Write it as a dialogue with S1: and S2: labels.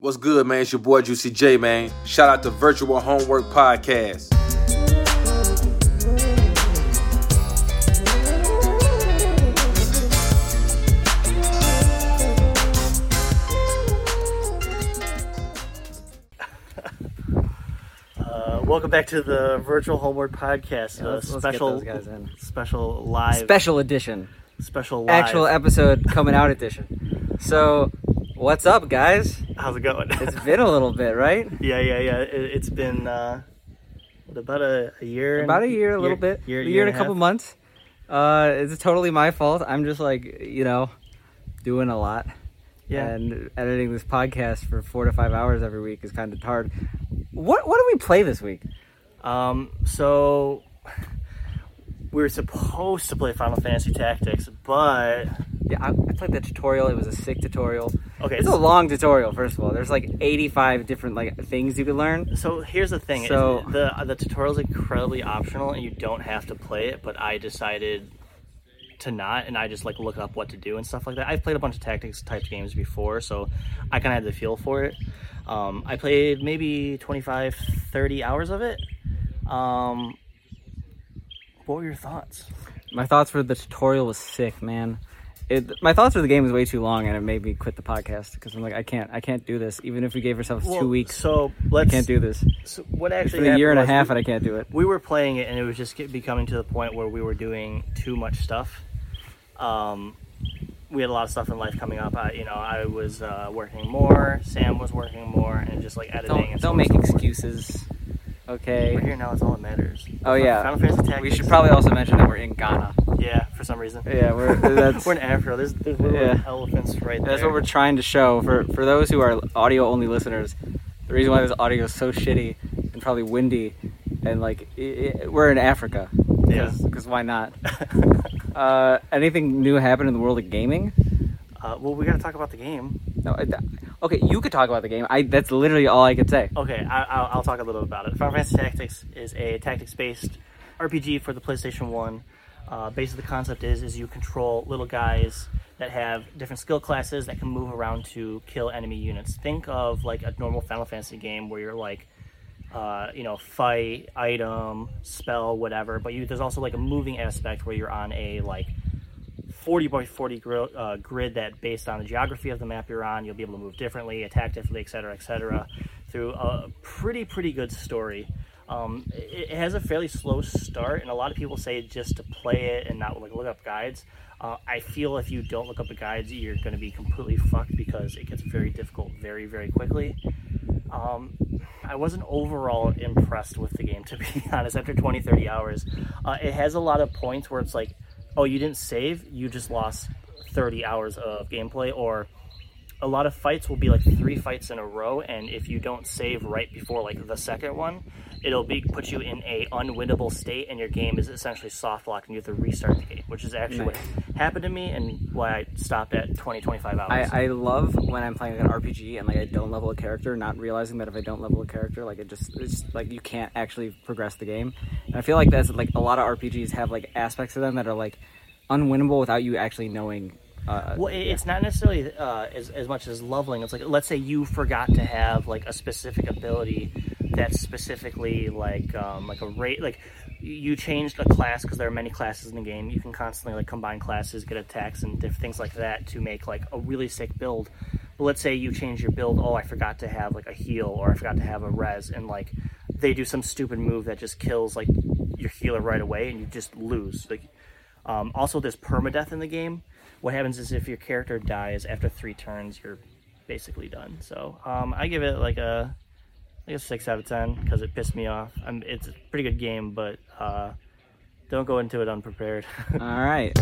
S1: What's good, man? It's your boy Juicy J, man. Shout out to Virtual Homework Podcast.
S2: Uh, welcome back to the Virtual Homework Podcast.
S3: Yeah,
S2: uh,
S3: let's- let's get
S2: special,
S3: those guys in.
S2: special live,
S3: special edition,
S2: special live.
S3: actual episode coming out edition. So, what's up, guys?
S2: How's it going?
S3: It's been a little bit, right?
S2: yeah, yeah, yeah. It, it's been uh, about a, a year.
S3: About a year, a little bit,
S2: Year,
S3: a year and a couple
S2: half?
S3: months. Uh, it's totally my fault. I'm just like you know, doing a lot.
S2: Yeah.
S3: And editing this podcast for four to five hours every week is kind of hard. What What do we play this week?
S2: Um, so we were supposed to play Final Fantasy Tactics, but
S3: Yeah, I, I played the tutorial. It was a sick tutorial.
S2: Okay.
S3: It's a long tutorial. First of all, there's like 85 different like things you could learn.
S2: So here's the thing:
S3: So-
S2: the the tutorial is incredibly optional, and you don't have to play it. But I decided to not, and I just like look up what to do and stuff like that. I've played a bunch of tactics type games before, so I kind of had the feel for it. Um, I played maybe 25, 30 hours of it. Um, what were your thoughts?
S3: My thoughts for the tutorial was sick, man. It, my thoughts for the game was way too long, and it made me quit the podcast because I'm like, I can't, I can't do this. Even if we gave ourselves
S2: Well,
S3: two weeks,
S2: So
S3: I
S2: let's
S3: can't do this.
S2: So what
S3: It's
S2: actually
S3: been a year and a half,
S2: we-
S3: and I can't do it.
S2: we were playing it and it was just becoming to the point where we were doing too much stuff um, we had a lot of stuff in life coming up I, you know i was uh, working more sam was working more and just like editing
S3: Don't
S2: and
S3: don't make
S2: so
S3: excuses.
S2: we're
S3: Okay.
S2: here now it's all that matters
S3: Oh yeah.
S2: Final Fantasy Tactics.
S3: We should probably also mention that we're in Ghana.
S2: Reason
S3: Yeah, we're that's
S2: we're in Africa. There's, there's little
S3: Yeah.
S2: elephants right there.
S3: that's what we're trying to show for for those who are audio only listeners. The reason why this audio is so shitty and probably windy, and like i i we're in Africa.
S2: Yeah.
S3: Because why not? Uh, anything new happen in the world of gaming?
S2: uh, well, we got to talk about the game.
S3: No, I, okay, you could talk about the game. I that's literally all I could say.
S2: Okay, I, I'll, I'll talk a little bit about it. Final Fantasy Tactics is a tactics-based RPG for the PlayStation One. Uh, basically, the concept is is you control little guys that have different skill classes that can move around to kill enemy units. Think of like a normal Final Fantasy game where you're like, uh, you know, fight, item, spell, whatever. But you, there's also like a moving aspect where you're on a like 40 by 40 gri- uh, grid that based on the geography of the map you're on, you'll be able to move differently, attack differently, etc., etc. through a pretty, pretty good story. Um, it, it has a fairly slow start, and a lot of people say just to play it and not like look up guides. Uh, I feel if you don't look up the guides, you're going to be completely fucked because it gets very difficult very, very quickly. Um, I wasn't overall impressed with the game, to be honest, after 20, 30 hours. Uh, it has a lot of points where it's like, oh, you didn't save, you just lost 30 hours of gameplay, or a lot of fights will be like three fights in a row, and if you don't save right before like the second one, it'll be put you in a unwinnable state, and your game is essentially soft locked, and you have to restart the game, which is actually what happened to me, and why I stopped at 20, 25 hours.
S3: I, I love when I'm playing like an RPG and like I don't level a character, not realizing that if I don't level a character, like it just it's like you can't actually progress the game. And I feel like that's like a lot of RPGs have like aspects of them that are like unwinnable without you actually knowing. Uh,
S2: Well, it- it's not necessarily uh, as, as much as leveling. It's like, let's say you forgot to have like a specific ability that's specifically like um, like a rate. Like you changed a class because there are many classes in the game. You can constantly like combine classes, get attacks, and things like that to make like a really sick build. But let's say you change your build. Oh, I forgot to have like a heal, or I forgot to have a res, and like they do some stupid move that just kills like your healer right away, and you just lose. Like um, also, there's permadeath in the game. What happens is if your character dies after three turns, you're basically done. So um, I give it like a like a six out of ten because it pissed me off. I'm, it's a pretty good game, but uh, don't go into it unprepared.
S3: all right.